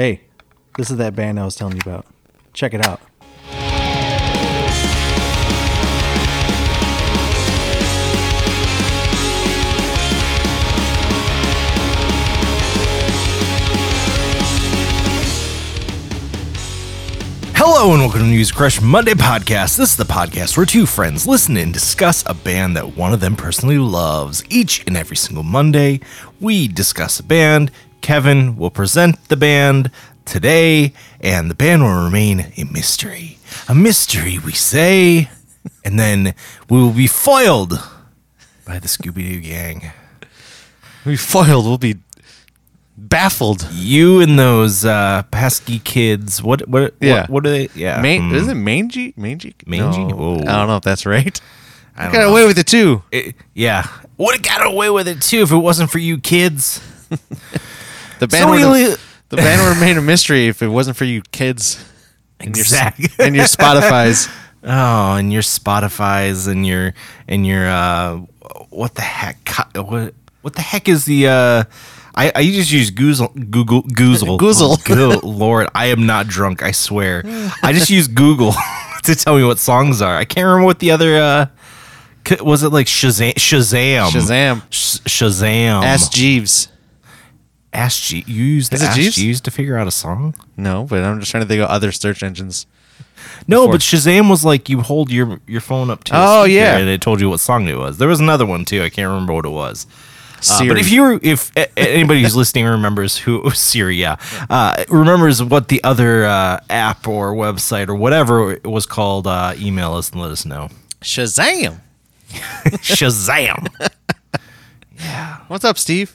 Hey, this is that band I was telling you about. Check it out. Hello and welcome to Music Crush Monday podcast. This is the podcast where two friends listen and discuss a band that one of them personally loves. Each and every single Monday, we discuss a band. Kevin will present the band today, and the band will remain a mystery. A mystery, we say, and then we will be foiled by the Scooby Doo gang. We'll be foiled. We'll be baffled. You and those uh, pesky kids. What? What? Yeah. What, what are they? Yeah. Ma- hmm. Is it mangy? Mangy? Mangy? No. I don't know if that's right. I don't Got know. away with it too. It- yeah. Would have got away with it too if it wasn't for you kids. The band So would have, the band would remain a mystery if it wasn't for you kids and your Exactly. and your Spotify's. Oh, and your Spotify's and your and your uh, what the heck? What what the heck is the? Uh, I I just use Google Google Goozle Goozle. Oh, good Lord, I am not drunk. I swear. I just use Google to tell me what songs are. I can't remember what the other. Uh, was it like Shazam? Shazam. Shazam. Sh- Shazam. Ask Jeeves. Ask G. You used Is it Ask Jeeves? Jeeves to figure out a song. No, but I'm just trying to think of other search engines. No, Before- but Shazam was like you hold your your phone up to. a Oh, speaker yeah. and it told you what song it was. There was another one too. I can't remember what it was. Uh, Siri. but if you if a- anybody who's listening remembers who Siri, yeah, uh, remembers what the other uh, app or website or whatever it was called, uh, email us and let us know. Shazam. Shazam! Yeah. What's up, Steve?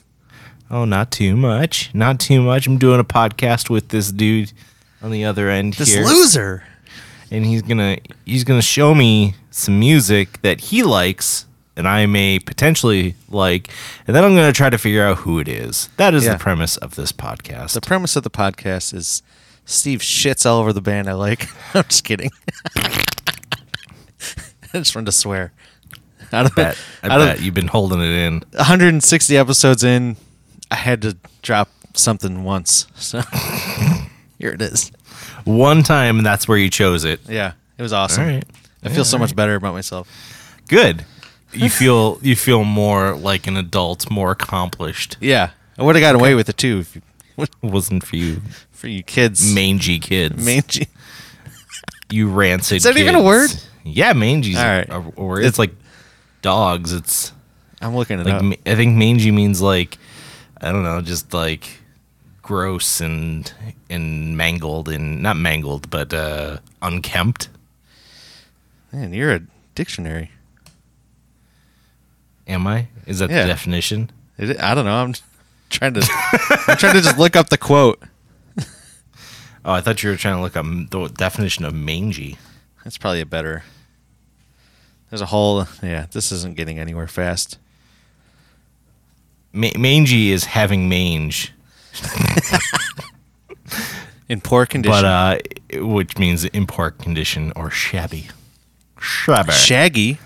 Oh, not too much, not too much. I'm doing a podcast with this dude on the other end This here. loser. and he's gonna he's gonna show me some music that he likes and I may potentially like, and then I'm gonna try to figure out who it is. That is Yeah. the premise of this podcast. The premise of the podcast is Steve shits all over the band I like. I'm just kidding. I just wanted to swear. Out of, bet, I bet you've been holding it in. 160 episodes in, I had to drop something once. So here it is. One time, and that's where you chose it. Yeah, it was awesome. All right. I feel so much better about myself. Good. You feel you feel more like an adult, more accomplished. Yeah, I would have gotten away with it too if you, It wasn't for you for you kids. mangy kids. Mangy. you rancid. Is that even a word? Yeah, mangy's All right. a, a word. It's like dogs. It's I'm looking it like up. ma- I think mangy means like I don't know, just like gross and and mangled and not mangled, but uh unkempt. Man, you're a dictionary. Am I? Is that Yeah. the definition? It, I don't know. I'm trying to. I'm trying to just look up the quote. Oh, I thought you were trying to look up the definition of mangy. That's probably a better. There's a whole. Yeah, this isn't getting anywhere fast. Ma- mangy is having mange, In poor condition. but uh, which means in poor condition or shabby. Shabby. Shaggy.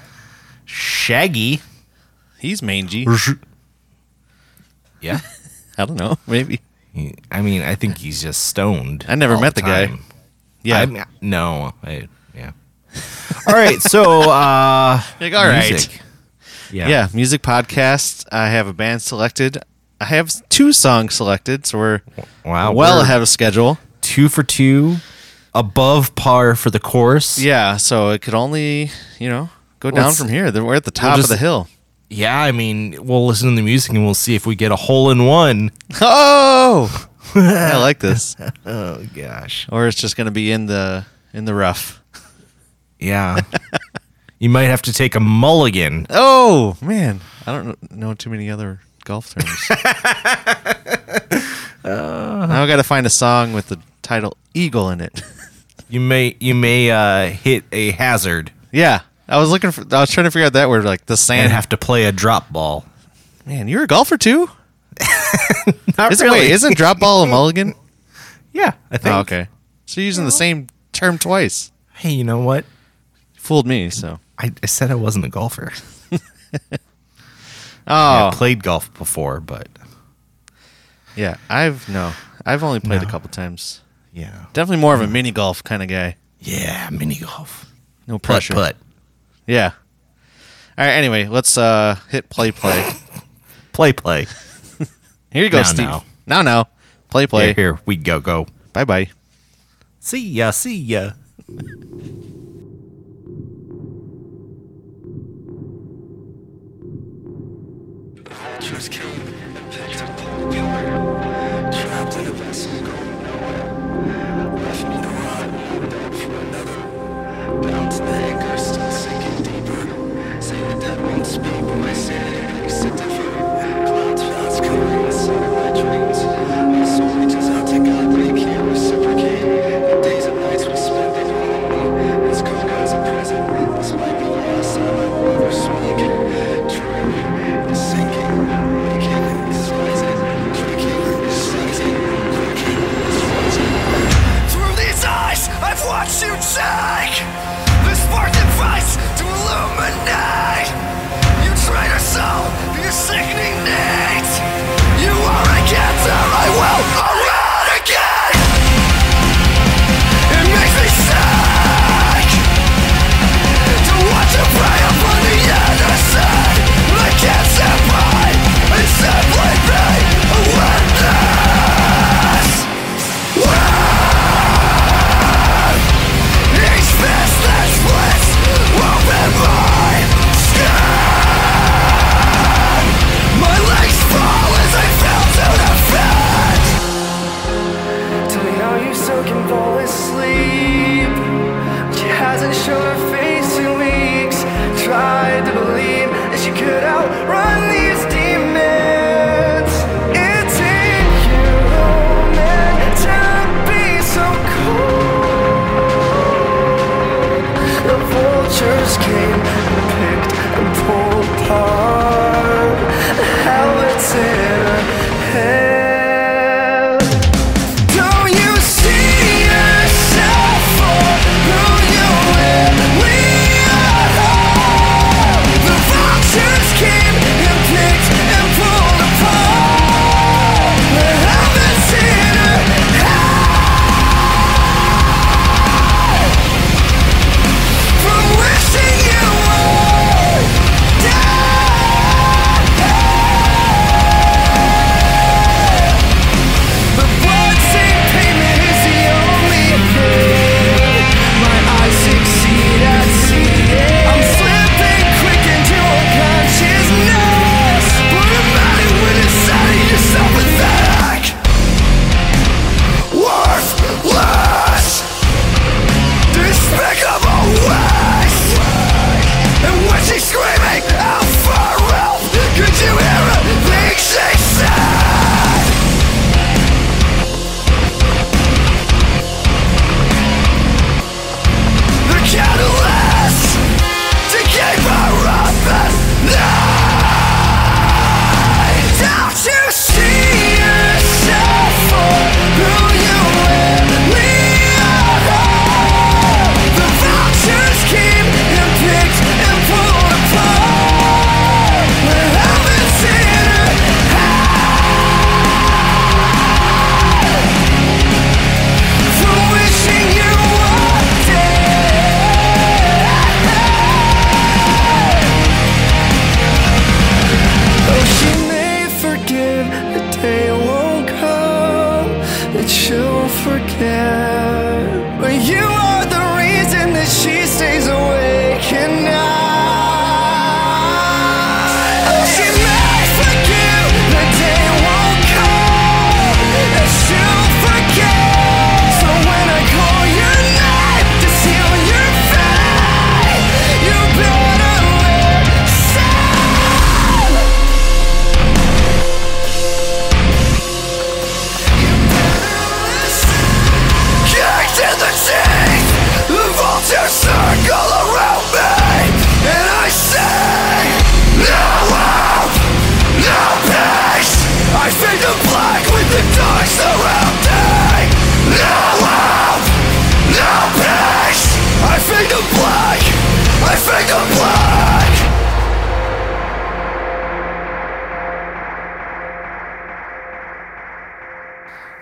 Shaggy. He's mangy. Yeah. I don't know. Maybe. He- I mean, I think he's just stoned. I never met the guy. Yeah. I'm- no. I, yeah. All right. So, uh, Like, all right. Yeah. yeah. Music podcast. I have a band selected. I have two songs selected, so we're Wow. well we're ahead of schedule. Two for two, above par for the course. Yeah. So it could only, you know, go down from here. We're at the top just- of the hill. Yeah. I mean, we'll listen to the music and we'll see if we get a hole in one. Oh, I like this. Oh gosh. Or it's just gonna be in the in the rough. Yeah. you might have to take a mulligan. Oh man, I don't know too many other golf terms. now I got to find a song with the title "Eagle" in it. You may you may uh, hit a hazard yeah, I was looking for. I was trying to figure out that word, like the and sand. have to play a drop ball. man, you're a golfer too. Not Isn't, Wait, isn't drop ball a mulligan? yeah, I think. Oh, okay, so you're using the same term twice. Hey, you know what? Fooled me. So I, I said I wasn't a golfer. oh, I played golf before, but yeah, I've no, I've only played no. a couple times. Yeah, definitely more of a mini golf kind of guy. Yeah, mini golf. No pressure. put. Yeah. All right. Anyway, let's uh, hit play play. play play. here you go, now, Steve. Now now, now. play play. Here, here we go go. Bye bye. See ya. See ya. just killed me.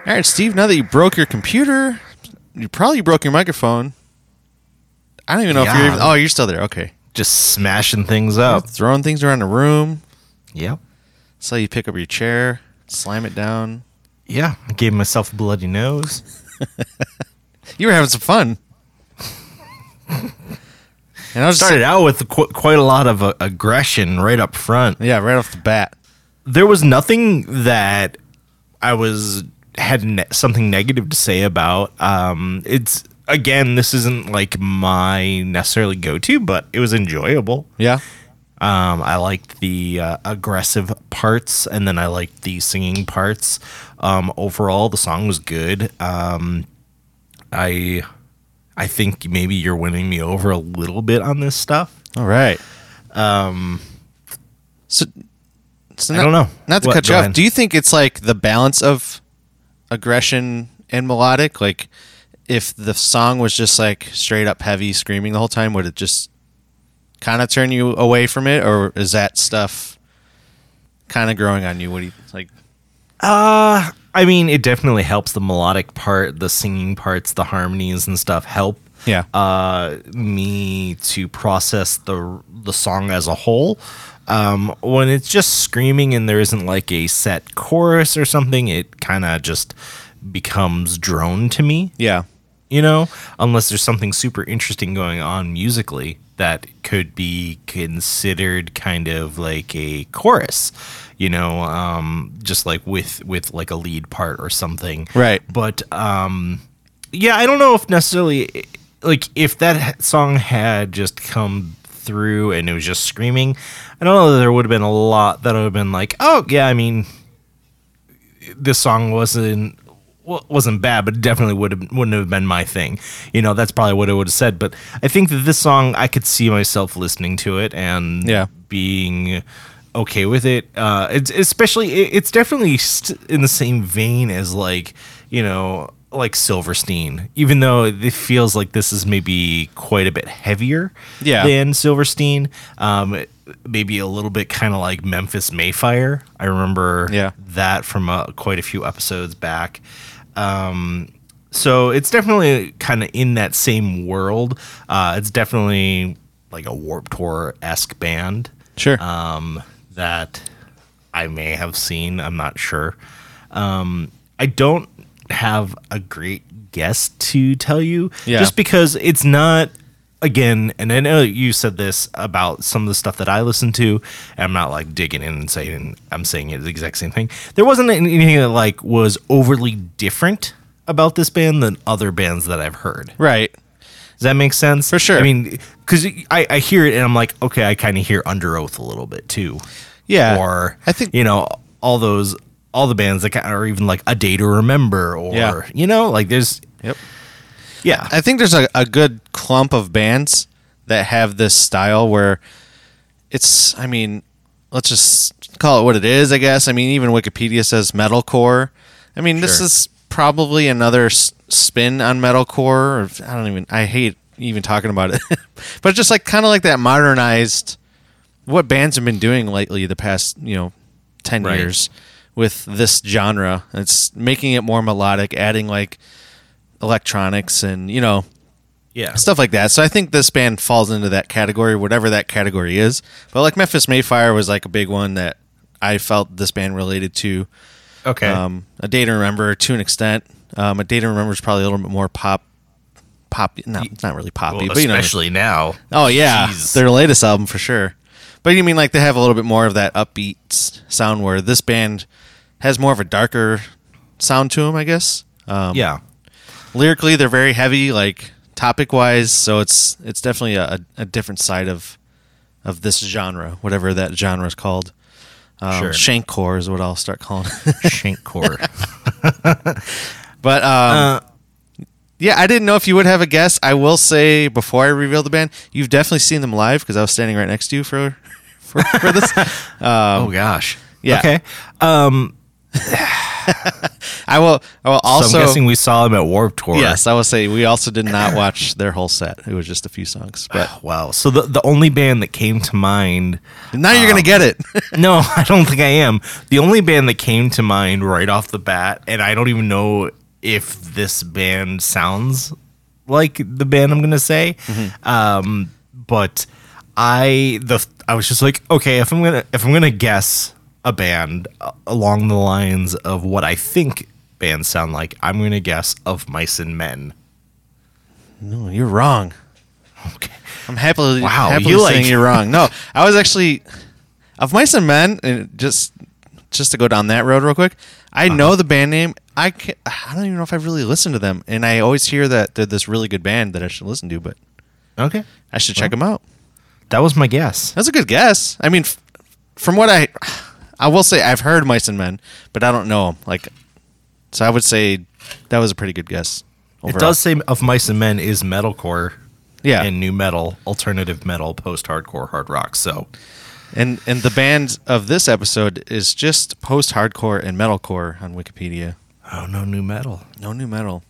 That you broke your computer, you probably broke your microphone. I don't even know if you're. Even, oh, you're still there. Okay. Just smashing things up. Throwing things around the room. Yep. So you pick up your chair, slam it down. Yeah. I gave myself a bloody nose. You were having some fun. and I was Started out with qu- quite a lot of uh, aggression right up front. yeah, right off the bat. there was nothing that I was had ne- something negative to say about. Um, it's again, this isn't like my necessarily go to, but it was enjoyable. Yeah. Um, I liked the uh, aggressive parts, and then I liked the singing parts. Um, overall, the song was good. Um, I, I think maybe you're winning me over a little bit on this stuff. All right. Um. So. so I not- don't know. Not to What- cut you off. ahead. Do you think it's like the balance of aggression and melodic? Like, if the song was just like straight up heavy screaming the whole time, would it just kind of turn you away from it, or is that stuff kind of growing on you? What do you like? Uh, I mean, it definitely helps the melodic part, the singing parts, the harmonies and stuff help. Yeah. Uh, me to process the the song as a whole. Um, when it's just screaming and there isn't like a set chorus or something, it kind of just becomes drone to me Yeah. you know, unless there's something super interesting going on musically that could be considered kind of like a chorus, you know, um, just like with with like a lead part or something. Right. But um, yeah, I don't know if necessarily like if that song had just come through and it was just screaming, I don't know that there would have been a lot that would have been like, oh yeah, I mean, this song wasn't wasn't bad, but it definitely would have wouldn't have been my thing. You know, that's probably what I would have said. But I think that this song, I could see myself listening to it and Yeah. being okay with it. Uh, it's especially it, it's definitely st- in the same vein as like you know like Silverstein, even though it feels like this is maybe quite a bit heavier Yeah. than Silverstein. Um, maybe a little bit kind of like Memphis May Fire. I remember Yeah. that from uh, quite a few episodes back. Um, so it's definitely kind of in that same world. Uh, it's definitely like a Warped Tour esque band Sure. um, that I may have seen. I'm not sure. Um, I don't have a great guest to tell you, Yeah. just because it's not. Again, and I know you said this about some of the stuff that I listen to. And I'm not like digging in and saying I'm saying it the exact same thing. There wasn't anything that like was overly different about this band than other bands that I've heard. right. Does that make sense? For sure. I mean, because I, I hear it and I'm like, okay, I kind of hear Underoath a little bit too. Yeah. Or I think- you know all those all the bands that kind of, are even like a day to remember or Yeah. you know like there's Yep. yeah I think there's a, a good clump of bands that have this style where it's, I mean, let's just call it what it is, I guess. I mean, even Wikipedia says metalcore. I mean, this is probably another s- spin on metalcore. Or I don't even, I hate even talking about it. but just like kind of like that modernized, what bands have been doing lately the past, you know, 10 Right. years with this genre. It's making it more melodic, adding like electronics and, you know, yeah stuff like that. So I think this band falls into that category, whatever that category is. But like Memphis May Fire was like a big one that I felt this band related to. okay Um, a Day to Remember to an extent. Um, a Day to Remember is probably a little bit more pop, pop, not not really poppy, Well, but you know. especially now Oh yeah, Jeez. their latest album for sure. But you mean like they have a little bit more of that upbeat sound, where this band has more of a darker sound to them, I guess. Um, yeah lyrically they're very heavy like topic wise so it's it's definitely a, a different side of of this genre whatever that genre is called um, Sure. shankcore is what i'll start calling it. shankcore but um, uh, yeah i didn't know if you would have a guess i will say before i reveal the band you've definitely seen them live because i was standing right next to you for for, for this um, oh gosh yeah. okay um I will. I will also. so I'm guessing we saw him at Warped Tour. yes, I will say we also did not watch their whole set. It was just a few songs. But Wow. So the the only band that came to mind now you're gonna get it. No, I don't think I am. The only band that came to mind right off the bat, and I don't even know if this band sounds like the band I'm gonna say. Um, but I the I was just like, okay, if I'm gonna if I'm gonna guess a band uh, along the lines of what I think bands sound like, I'm gonna guess of Mice and Men. no, you're wrong. Okay. I'm happily Wow, happily you saying like- you're wrong. No, I was actually of mice and men, and just just to go down that road real quick. I Uh-huh. know the band name. I can, I don't even know if I've really listened to them, and I always hear that they're this really good band that I should listen to, but Okay. I should check them out. That was my guess. That's a good guess. I mean, f- from what I I will say, I've heard mice and men, but I don't know them. Like, so I would say that was a pretty good guess. It does say of Mice and Men is metalcore. yeah. and nu metal, alternative metal, post-hardcore, hard rock. So And and the band of this episode is just post hardcore and metalcore on Wikipedia. oh no, nu metal. No nu metal.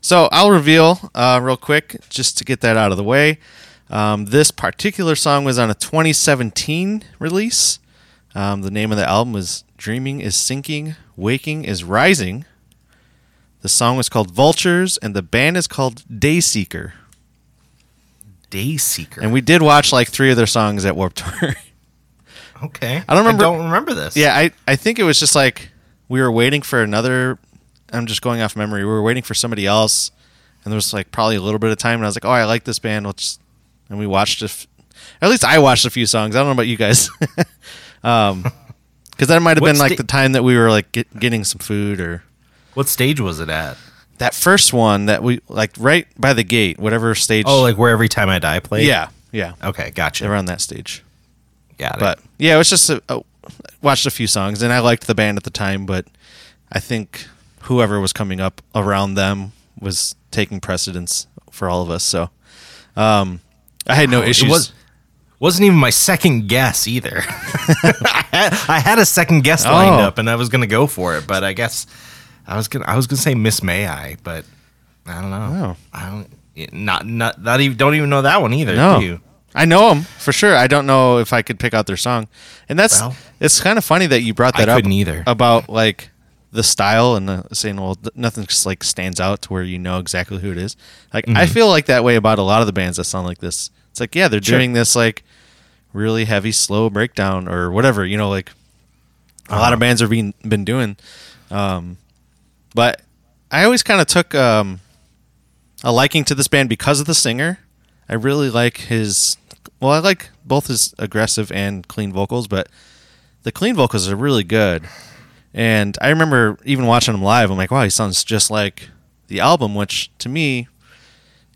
So I'll reveal uh, real quick just to get that out of the way. Um, this particular song was on a 2017 release. Um, the name of the album was "Dreaming Is Sinking, Waking Is Rising." The song was called "Vultures" and the band is called Dayseeker. Dayseeker. And we did watch like three of their songs at Warped Tour. okay. I don't remember- I don't remember this. Yeah, I, I think it was just like we were waiting for another. I'm just going off memory. We were waiting for somebody else, and there was like probably a little bit of time, and I was like, "Oh, I like this band." Let's, and we watched a f- at least I watched a few songs. I don't know about you guys, um, because that might have been like sta- the time that we were like get, getting some food or What stage was it at? that first one that we like right by the gate, whatever stage. Oh, like where every time I die played. yeah, yeah, Okay, gotcha. around that stage. Got it. But yeah, it was just a, a, watched a few songs, and I liked the band at the time, but I think whoever was coming up around them was taking precedence for all of us. So um, I had no It issues. was wasn't even my second guess either. I, had, I had a second guess oh. lined Oh. up, and I was gonna go for it, but I guess I was gonna I was gonna say Miss May I, but I don't know. Oh. I don't. Not not not even don't even know that one either. no, Do you? I know them for sure. I don't know if I could pick out their song, and that's Well, it's kind of funny that you brought I that up couldn't about like the style and the, saying, well, th- nothing just like stands out to where you know exactly who it is. Like I mm-hmm. feel like that way about a lot of the bands that sound like this. It's like, yeah, they're Sure. doing this like really heavy, slow breakdown or whatever. You know, like a lot of bands are being been doing. Um, but I always kind of took um, a liking to this band because of the singer. I really like his. Well, I like both his aggressive and clean vocals, but the clean vocals are really good. And I remember even watching him live. I'm like, wow, he sounds just like the album. Which to me,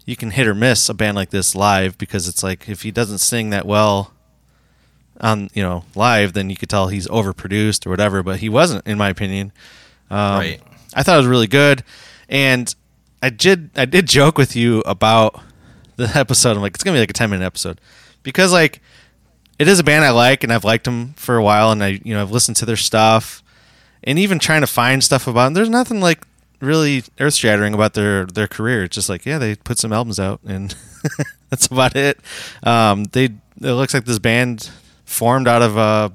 you can hit or miss a band like this live because it's like if he doesn't sing that well on you know live, then you could tell he's overproduced or whatever. But he wasn't, in my opinion. Um, Right. I thought it was really good, and I did I did joke with you about the episode. I'm like, it's gonna be like a 10 minute episode because like it is a band I like and I've liked them for a while, and I you know I've listened to their stuff, and even trying to find stuff about them. There's nothing like really earth shattering about their their career. It's just like yeah, they put some albums out, and that's about it. Um, they it looks like this band formed out of a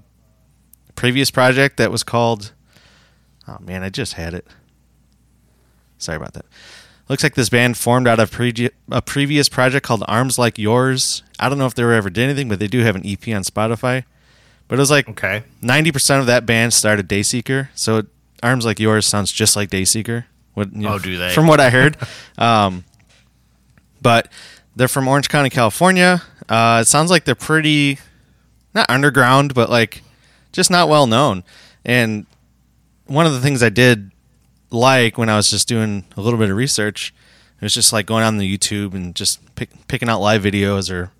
previous project that was called. Oh man, I just had it. Sorry about that. Looks like this band formed out of pre- a previous project called Arms Like Yours. I don't know if they were ever did anything, but they do have an EP on Spotify. But it was like Okay. ninety percent of that band started Dayseeker, so Arms Like Yours sounds just like Dayseeker. What, you Oh, do they? From what I heard, um, but they're from Orange County, California. Uh, it sounds like they're pretty not underground, but like just not well known. And one of the things I did like when I was just doing a little bit of research, it was just like going on the YouTube and just pick, picking out live videos or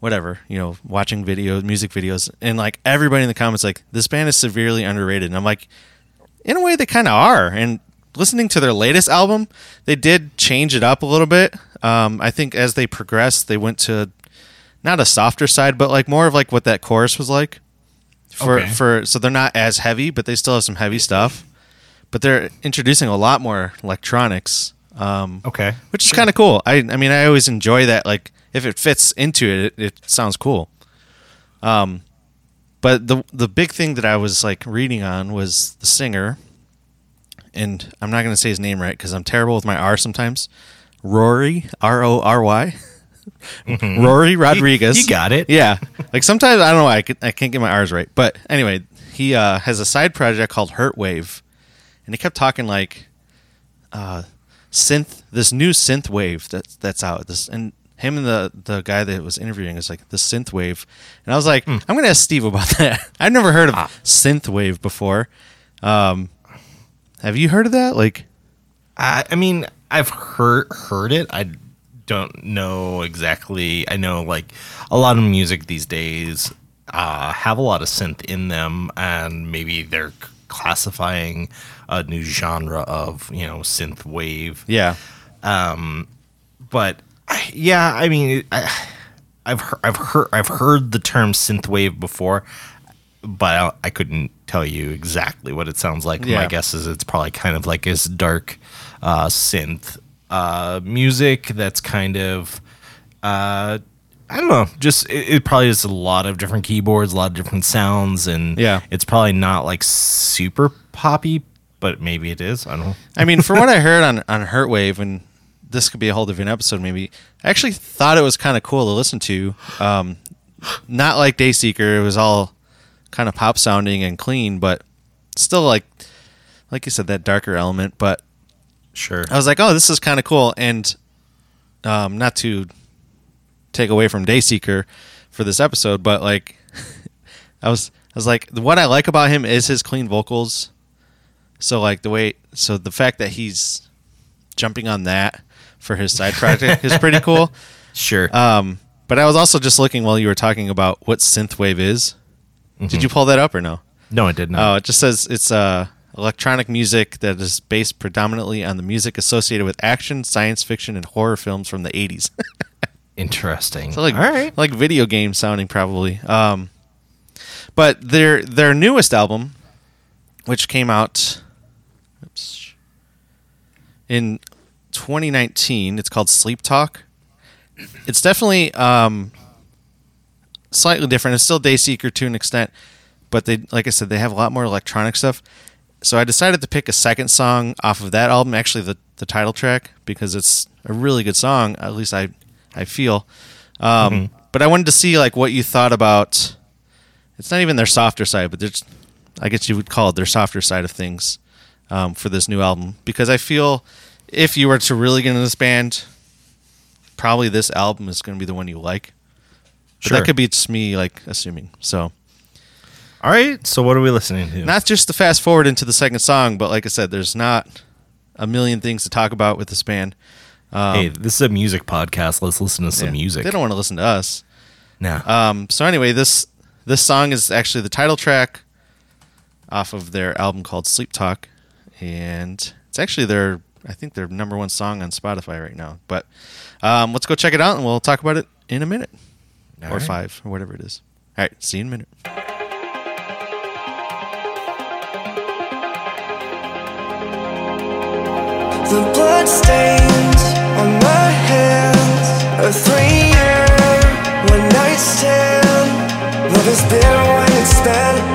whatever, you know, watching videos, music videos, and like everybody in the comments like this band is severely underrated, and I'm like, in a way they kind of are. And listening to their latest album, they did change it up a little bit. Um, I think as they progressed, they went to not a softer side, but like more of like what that chorus was like. For Okay. for so they're not as heavy, but they still have some heavy stuff. But they're introducing a lot more electronics. Um, Okay. which is kind of cool. I I mean, I always enjoy that. Like, if it fits into it, it, it sounds cool. Um, but the the big thing that I was like reading on was the singer, and I'm not gonna say his name right because I'm terrible with my R sometimes. Rory R O R Y. Rory Rodriguez. you got it. Yeah. Like sometimes I don't know why I, could, I can't get my R's right. But anyway, he uh, has a side project called Hurtwave, and he kept talking like uh, synth, this new synth wave that's that's out. This and him and the the guy that was interviewing is like the synth wave, and I was like, I'm gonna ask Steve about that. I've never heard of synth wave before. Um, have you heard of that? Like, I, I mean, I've heard heard it. I don't know exactly. I know like a lot of music these days uh, have a lot of synth in them, and maybe they're classifying a new genre of you know synth wave. yeah, Um, But yeah, I mean, I, I've heard, I've heard I've heard the term synth wave before, but I, I couldn't tell you exactly what it sounds like. Yeah. My guess is it's probably kind of like this dark uh, synth uh, music that's kind of uh, I don't know, just it, it probably is a lot of different keyboards, a lot of different sounds, and Yeah. it's probably not like super poppy, but maybe it is. I don't know. I mean, from what I heard on on Hurtwave, and this could be a whole different episode, maybe. I actually thought it was kind of cool to listen to. Um, not like Dayseeker; it was all kind of pop sounding and clean, but still like, like you said, that darker element. But Sure. I was like, oh, this is kind of cool, and um, not to take away from Dayseeker for this episode, but like, I was, I was like, what I like about him is his clean vocals. So like the way, so the fact that he's jumping on that for his side project is pretty cool. Sure. Um, but I was also just looking while you were talking about what synthwave is. Did you pull that up or no? no, it did not. Oh, it just says it's uh, electronic music that is based predominantly on the music associated with action, science fiction, and horror films from the 80s. Interesting. so like, All right. like video game sounding probably. Um, but their their newest album, which came out oops, in 2019, it's called Sleep Talk. It's definitely um, slightly different. It's still Dayseeker to an extent, but they, like I said, they have a lot more electronic stuff. So I decided to pick a second song off of that album, actually the the title track, because it's a really good song. At least I I feel. Um, But I wanted to see like what you thought about. It's not even their softer side, but there's, I guess you would call it their softer side of things um, for this new album, because I feel if you were to really get into this band, probably this album is going to be the one you like. But Sure. that could be just me like assuming. So All right. So what are we listening to? not just to fast forward into the second song, but like I said, there's not a million things to talk about with this band. Um, hey, this is a music podcast. Let's listen to some yeah, music. They don't want to listen to us. No. Um, so anyway, this this song is actually the title track off of their album called Sleep Talk, and it's actually their I think their number one song on Spotify right now. But um, let's go check it out, and we'll talk about it in a minute All or right. five or whatever it is. All right, see you in a minute. The blood stains on my hands. A three-year one night stand. Love is bitter when it's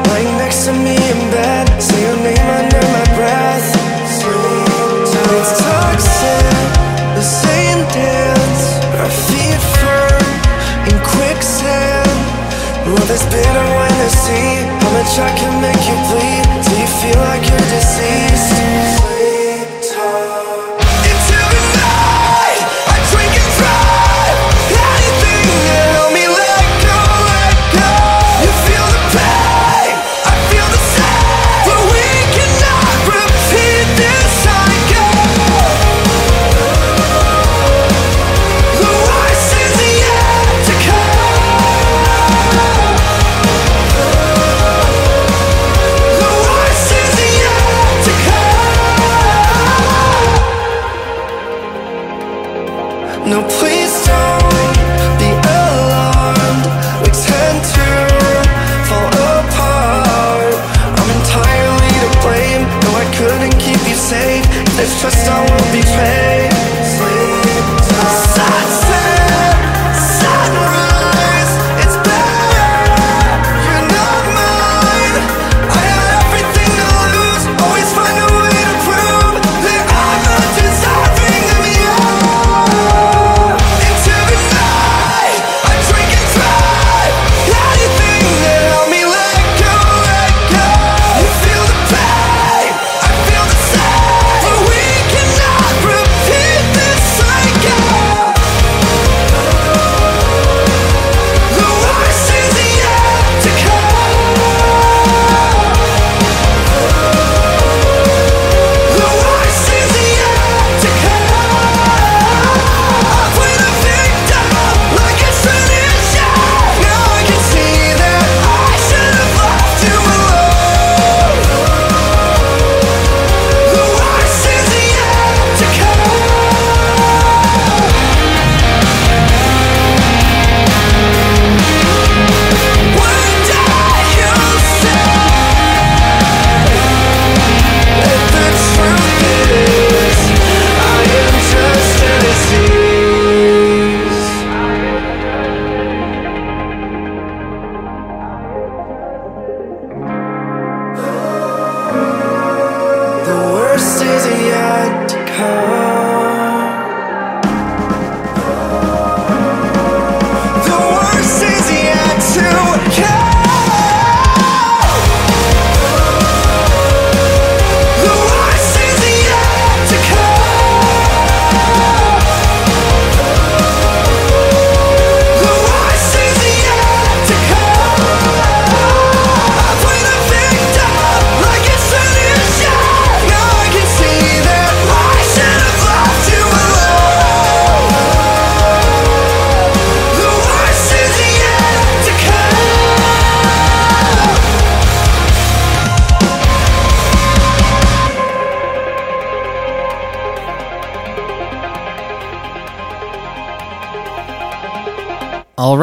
Lying next to me in bed. Say your name under my breath. Sweet It's toxic, the same dance. Our feet firm in quicksand. Love is bitter when sea How much I can make you bleed. Till you feel like you're deceased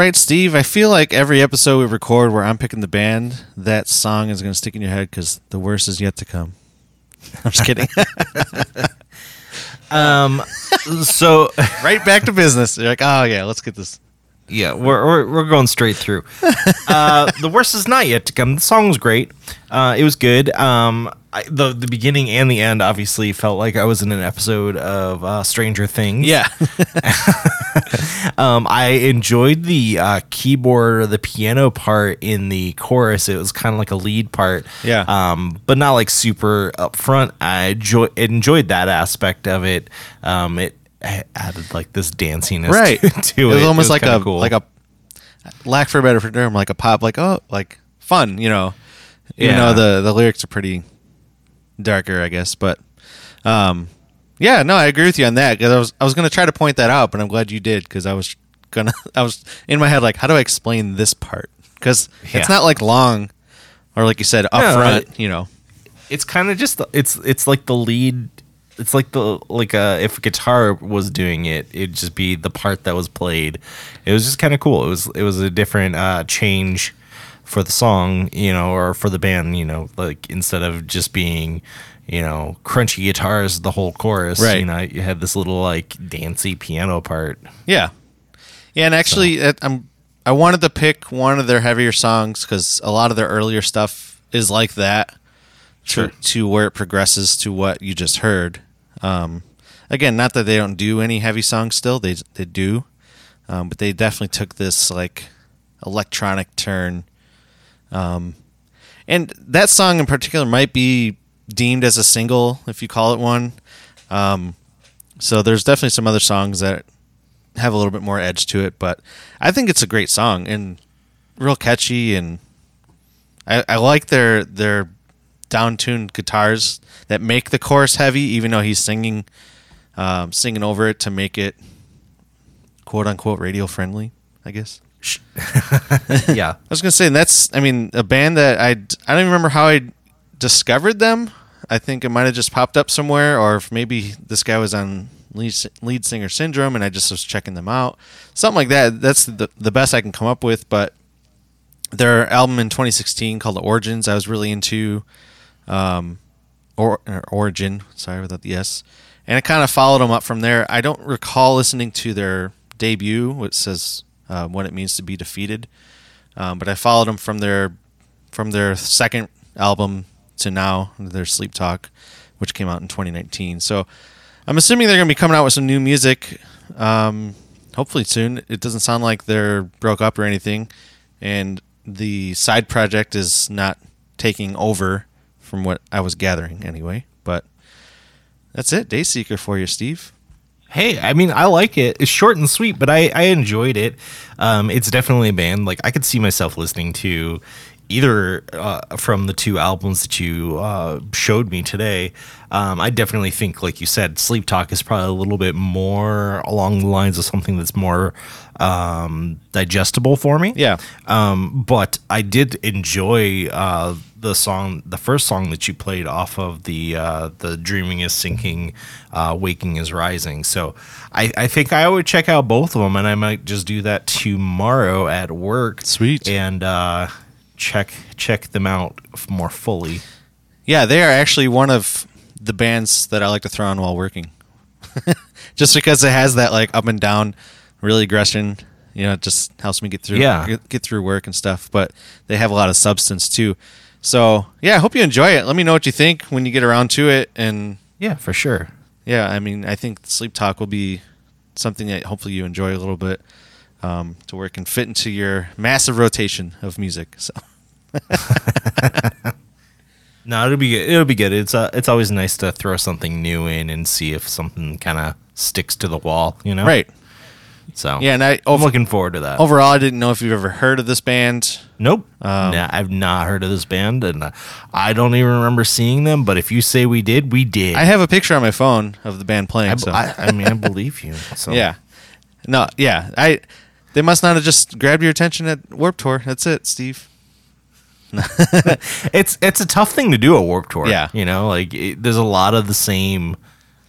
right, Steve. I feel like every episode we record where I'm picking the band, that song is going to stick in your head because the worst is yet to come. I'm just kidding. Um, so right back to business. You're like, oh yeah, let's get this. yeah, we're, we're we're going straight through. Uh, the worst is not yet to come. The song's great. Uh, it was good. Um, I, the the beginning and the end obviously felt like I was in an episode of uh, Stranger Things. Yeah, Um, I enjoyed the uh, keyboard or the piano part in the chorus. It was kind of like a lead part. Yeah. Um, but not like super upfront. I enjoy, enjoyed that aspect of it. Um, it added like this danciness right. to, to it it. was almost like kinda a like a lack for a better term, like a pop, like oh, like fun. You know, Yeah. though the the lyrics are pretty darker, I guess. But um, yeah, no, I agree with you on that. 'cause I was I was gonna try to point that out, but I'm glad you did because I was gonna I was in my head like, how do I explain this part? Because Yeah. it's not like long or like you said up No, you know, it's kind of just the- it's it's like the lead it's like the like uh if a guitar was doing it it'd just be the part that was played it was just kind of cool it was it was a different uh change for the song you know or for the band you know like instead of just being you know crunchy guitars the whole chorus Right. you know you had this little like dancey piano part Yeah, yeah, and actually, it, I'm I wanted to pick one of their heavier songs because a lot of their earlier stuff is like that. Sure. To, to where it progresses to what you just heard. Um, again, not that they don't do any heavy songs still; they they do, um, but they definitely took this like electronic turn. Um, and that song in particular might be deemed as a single if you call it one. Um, so there's definitely some other songs that have a little bit more edge to it, but I think it's a great song and real catchy and I, I like their their down tuned guitars that make the chorus heavy, even though he's singing um, singing over it to make it quote unquote radio friendly, I guess. yeah I was gonna say that's I mean a band that I I don't even remember how I discovered them. I think it might have just popped up somewhere, or if maybe this guy was on lead, lead singer syndrome and I just was checking them out, something like that. That's the the best I can come up with. But their album in 2016 called Origins, I was really into, um, or, or Origin. Sorry without the S. and I kind of followed them up from there. I don't recall listening to their debut, which says uh, what it means to be defeated, um, but I followed them from their from their second album to now, their Sleep Talk, which came out in 2019. So I'm assuming they're going to be coming out with some new music, um, hopefully soon. It doesn't sound like they're broke up or anything, and the side project is not taking over from what I was gathering anyway. But that's it, Dayseeker for you, Steve. Hey, I mean, I like it. It's short and sweet, but I, I enjoyed it. Um, it's definitely a band like I could see myself listening to either uh, from the two albums that you uh, showed me today. Um, I definitely think, like you said, Sleep Talk is probably a little bit more along the lines of something that's more um, digestible for me. Yeah. Um, but I did enjoy uh, the song, the first song that you played off of the uh, the Dreaming is Sinking, uh, Waking is Rising. So I, I think I would check out both of them, and I might just do that tomorrow at work. Sweet. and uh, check check them out more fully. Yeah, they are actually one of the bands that I like to throw on while working. just because it has that like up and down, really aggression. You know, it just helps me get through Yeah. get, get through work and stuff. But they have a lot of substance too. So yeah, I hope you enjoy it. Let me know what you think when you get around to it. And Yeah, for sure. yeah, I mean, I think Sleep Talk will be something that hopefully you enjoy a little bit um, to where it can fit into your massive rotation of music. So No, it'll be good. It'll be good. It's uh, it's always nice to throw something new in and see if something kind of sticks to the wall. You know, right, So yeah. And I I'm looking forward to that. overall, I didn't know if you've ever heard of this band. Nope. Um, nah, I've not heard of this band, and uh, I don't even remember seeing them. But if you say we did, we did. I have a picture on my phone of the band playing. I, so I- I mean, I believe you. So yeah, no, yeah. I they must not have just grabbed your attention at Warped Tour. That's it, Steve. it's it's a tough thing to do a Warped Tour. Yeah. you know, like it, there's a lot of the same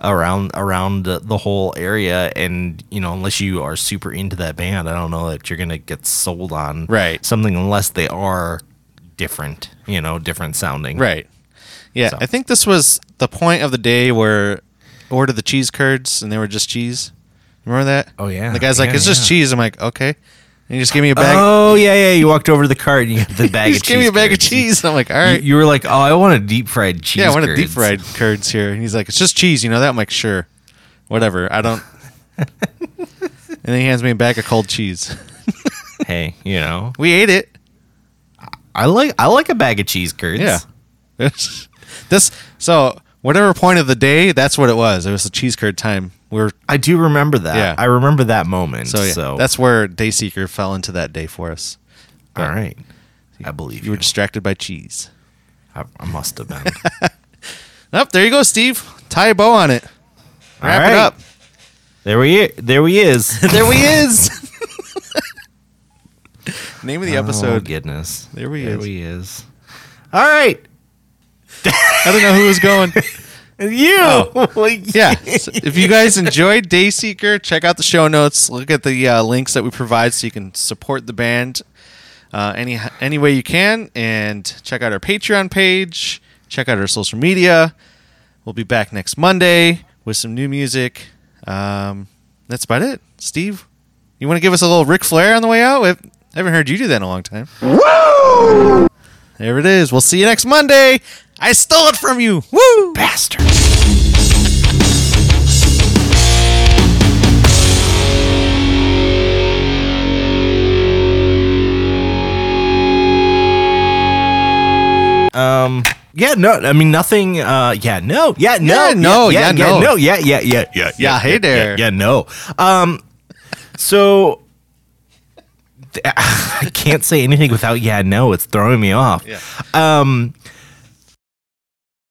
around around the, whole area, and you know, unless you are super into that band, I don't know that you're gonna get sold on Right. something unless they are different. You know, different sounding. Right. Yeah, So. I think this was the point of the day where I ordered the cheese curds and they were just cheese. Remember that? Oh, yeah. The guy's like, Yeah, "It's just cheese." I'm like, "Okay." And he just gave me a bag. Oh yeah, yeah. You walked over to the cart and you got the bag he of just cheese. gave me a bag of curds. cheese. I'm like, all right. You, you were like, oh, I want a deep fried cheese. yeah, I want a deep fried curds here. And he's like, "It's just cheese, you know that?" I'm like, "Sure, whatever." I don't. and then he hands me a bag of cold cheese. Hey, you know, We ate it. I like I like a bag of cheese curds. Yeah. this so whatever point of the day, that's what it was. It was the cheese curd time. We're I do remember that. Yeah. I remember that moment. so So, yeah. That's where Dayseeker fell into that day for us. all right. I believe You you. were distracted by cheese. I, I must have been. Oh, there you go, Steve. Tie a bow on it. Wrap All it up. there we are. there we is. there we is. Name of the Oh episode. goodness. There we there is. There we is. All right. I don't know who was going. You. Like, Oh. Yeah. So if you guys enjoyed Dayseeker, check out the show notes. Look at the uh, links that we provide so you can support the band uh, any any way you can, and check out our Patreon page. Check out our social media. We'll be back next Monday with some new music. Um, that's about it. Steve, you want to give us a little Ric Flair on the way out? I haven't heard you do that in a long time. Woo! There it is. We'll see you next Monday. I stole it from you. Woo! bastard. Um. Yeah. No. I mean, nothing. Uh. Yeah. No. Yeah. No. Yeah, no, yeah, no. No. Yeah. Yeah. Yeah. Yeah. Yeah, hey there. Yeah. yeah, no. Um. So. I can't say anything without yeah. No. It's throwing me off. Yeah. Um.